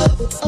oh.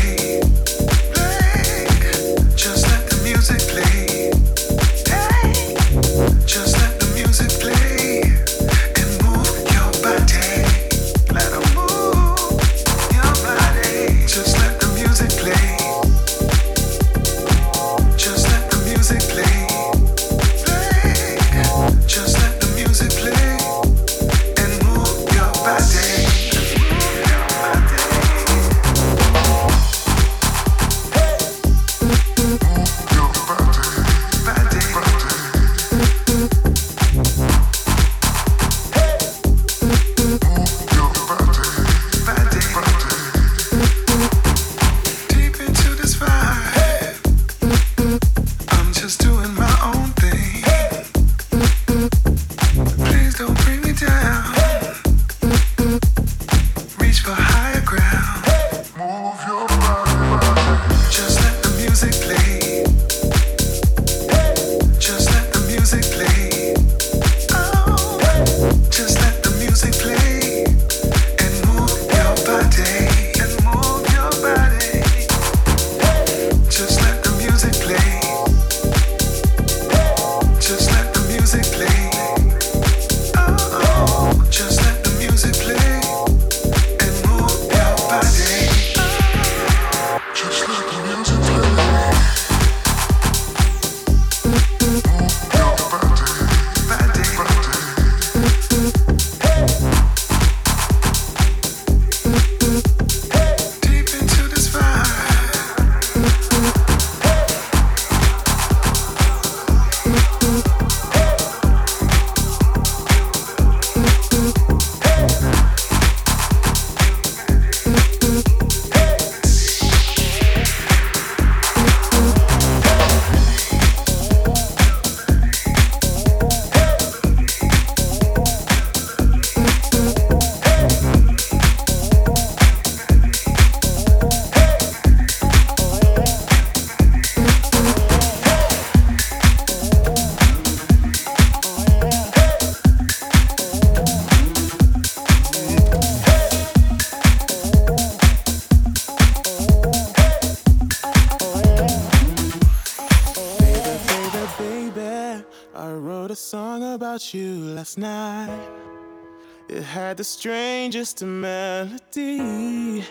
strangest melody.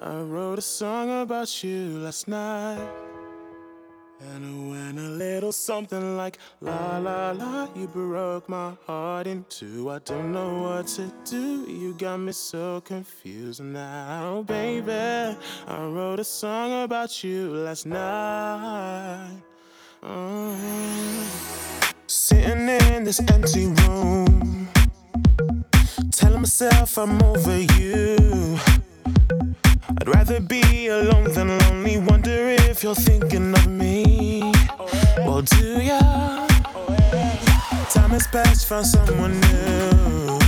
I wrote a song about you last night. And went a little something like La la la, you broke my heart in two. I don't know what to do, you got me so confused now, baby. I wrote a song about you last night. Uh, sitting in this empty room myself I'm over you. I'd rather be alone than lonely. Wonder if you're thinking of me. Well, do ya? Time has passed, found someone new.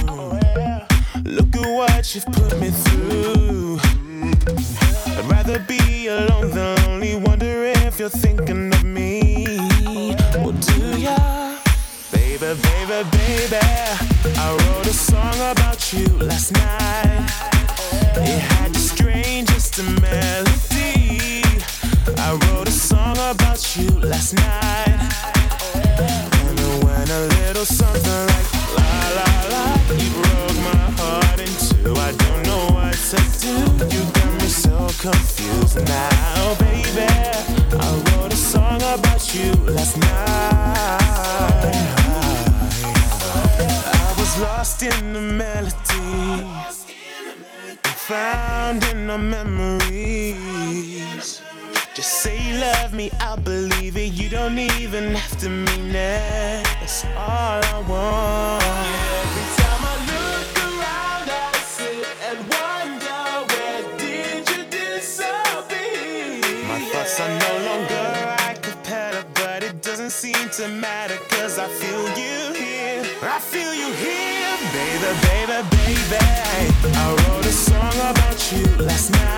Look at what you've put me through. I'd rather be alone than lonely. Wonder if you're thinking of me. Well, do ya? Baby, baby, baby. I wrote a song about you last night. It had the strangest melody. I wrote a song about you last night. And it went a little something like la la la. You broke my heart in two. I don't know what to do. You got me so confused now, baby. I wrote a song about you last night. Lost in the melody, found in our memories. Just say you love me, I'll believe it. You don't even have to mean it. That's all I want. Every time I look around, I sit and wonder where did you disappear? My no longer but it doesn't seem to matter, cause I feel you here. I feel you here, baby, baby, baby. I wrote a song about you last night.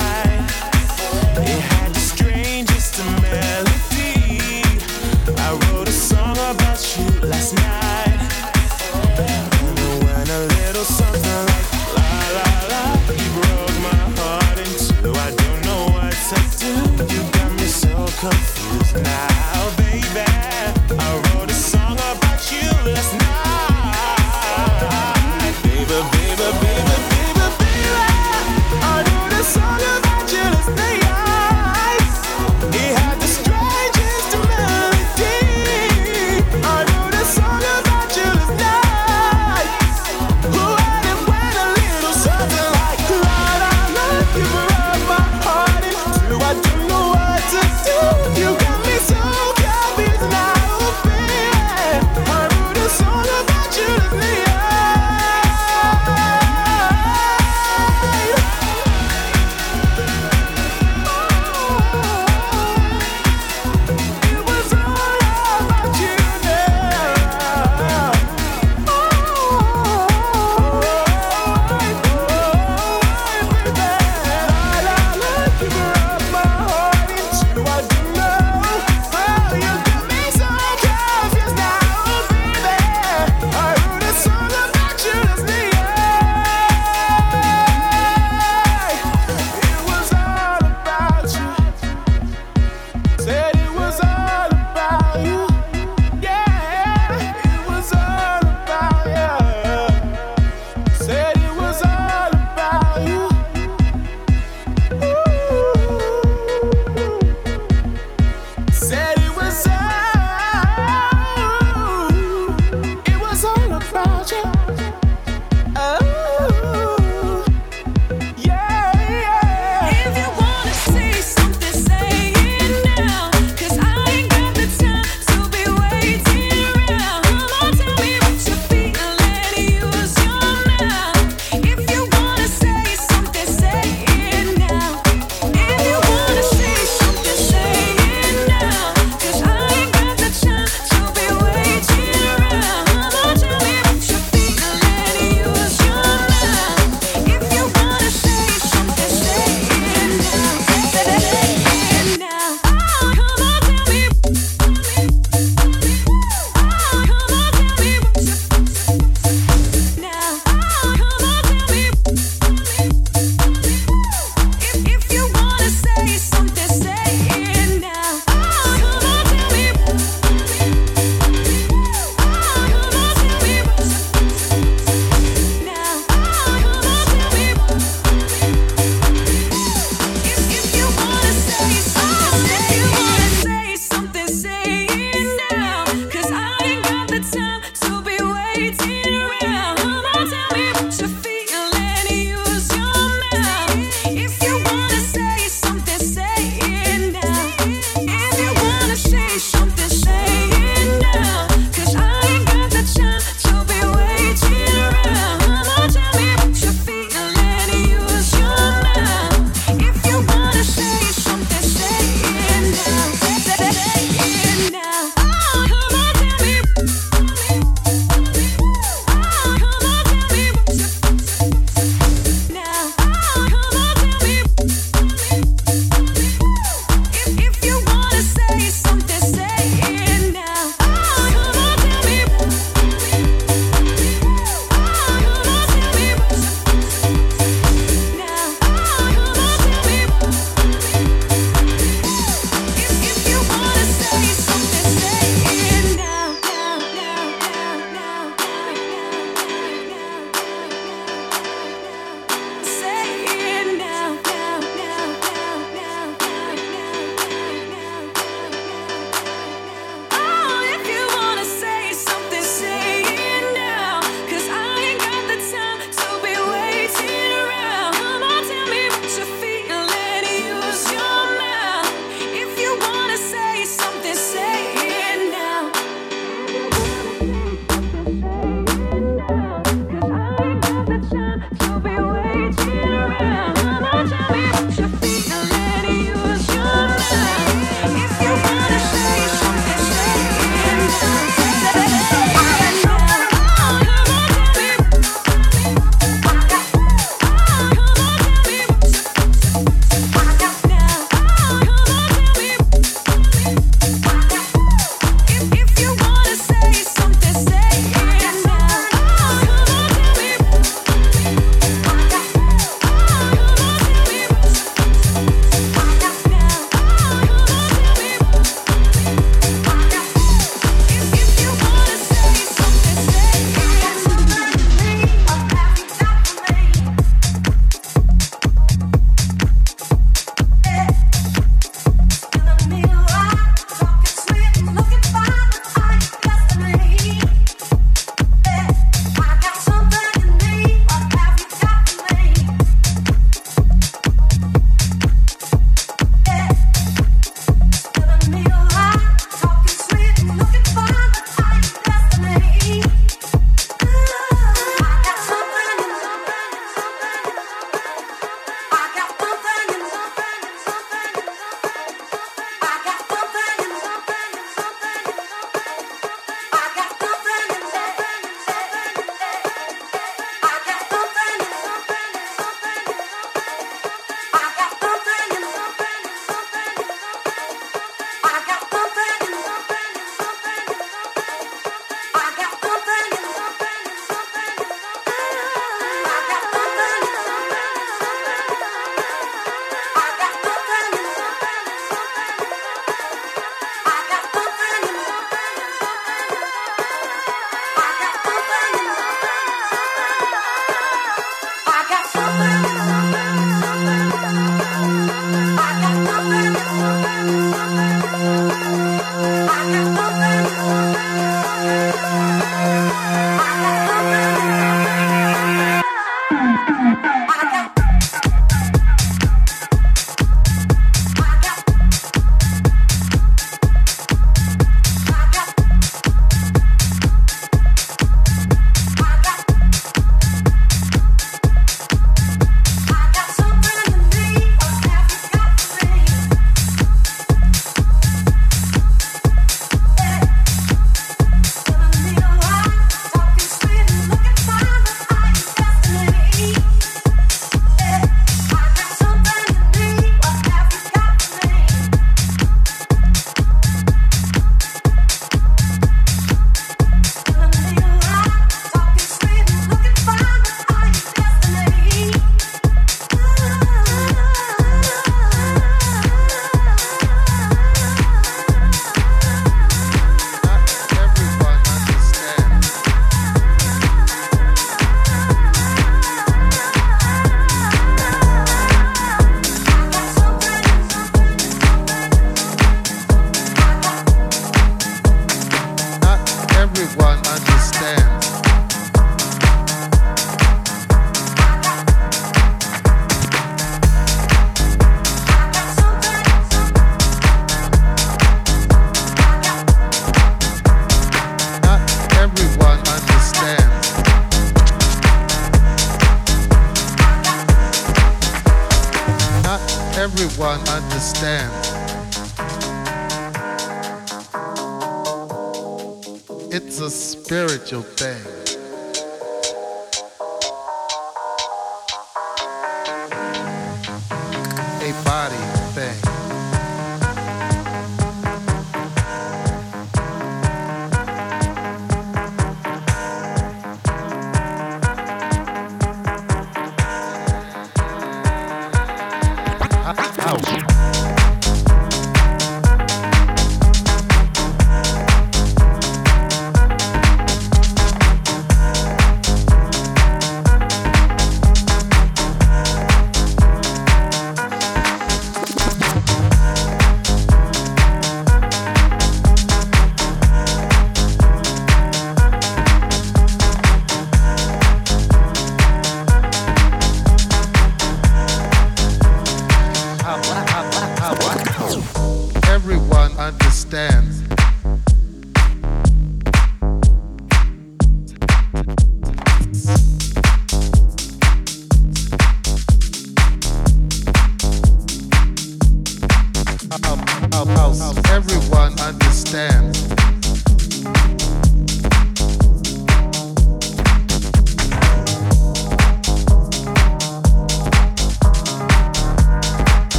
Everyone understands.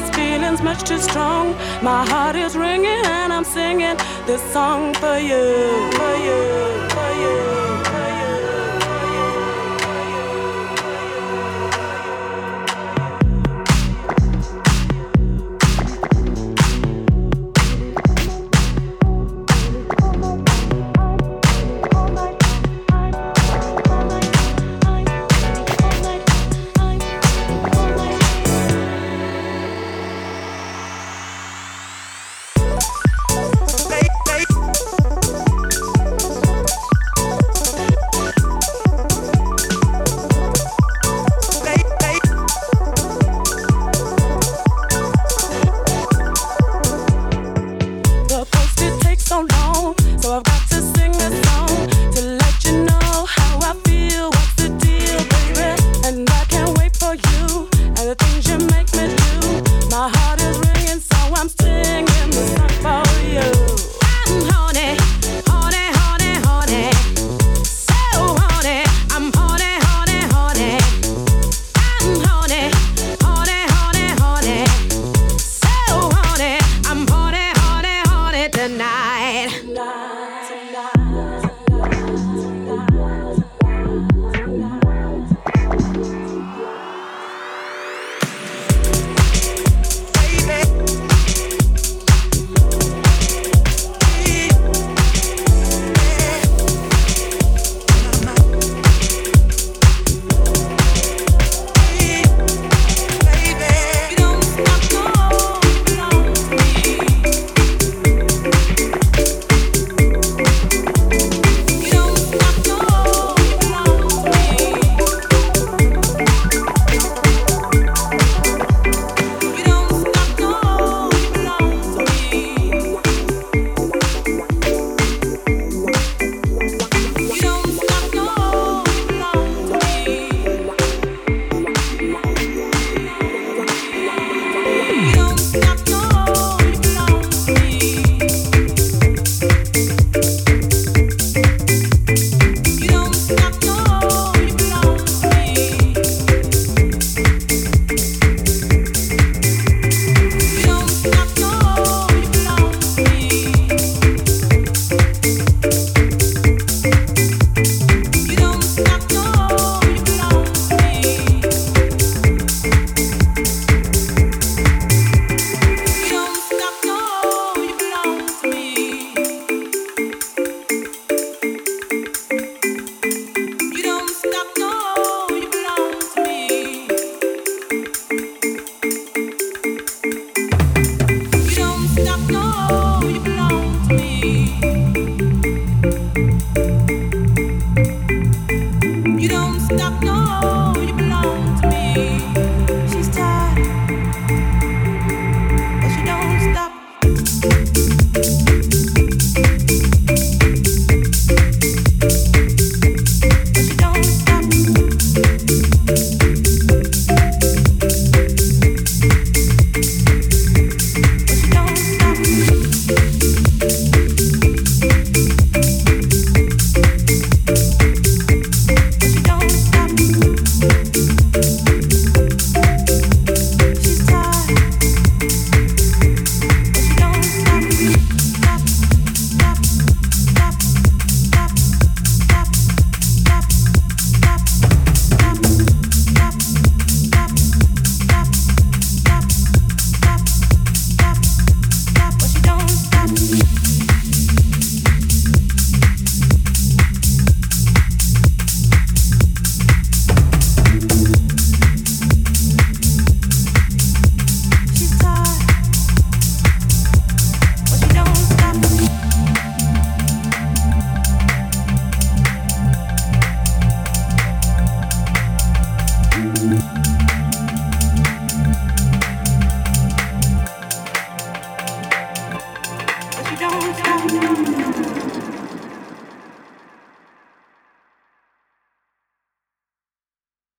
This feeling's much too strong. My heart is ringing and I'm singing this song for you, for you, for you.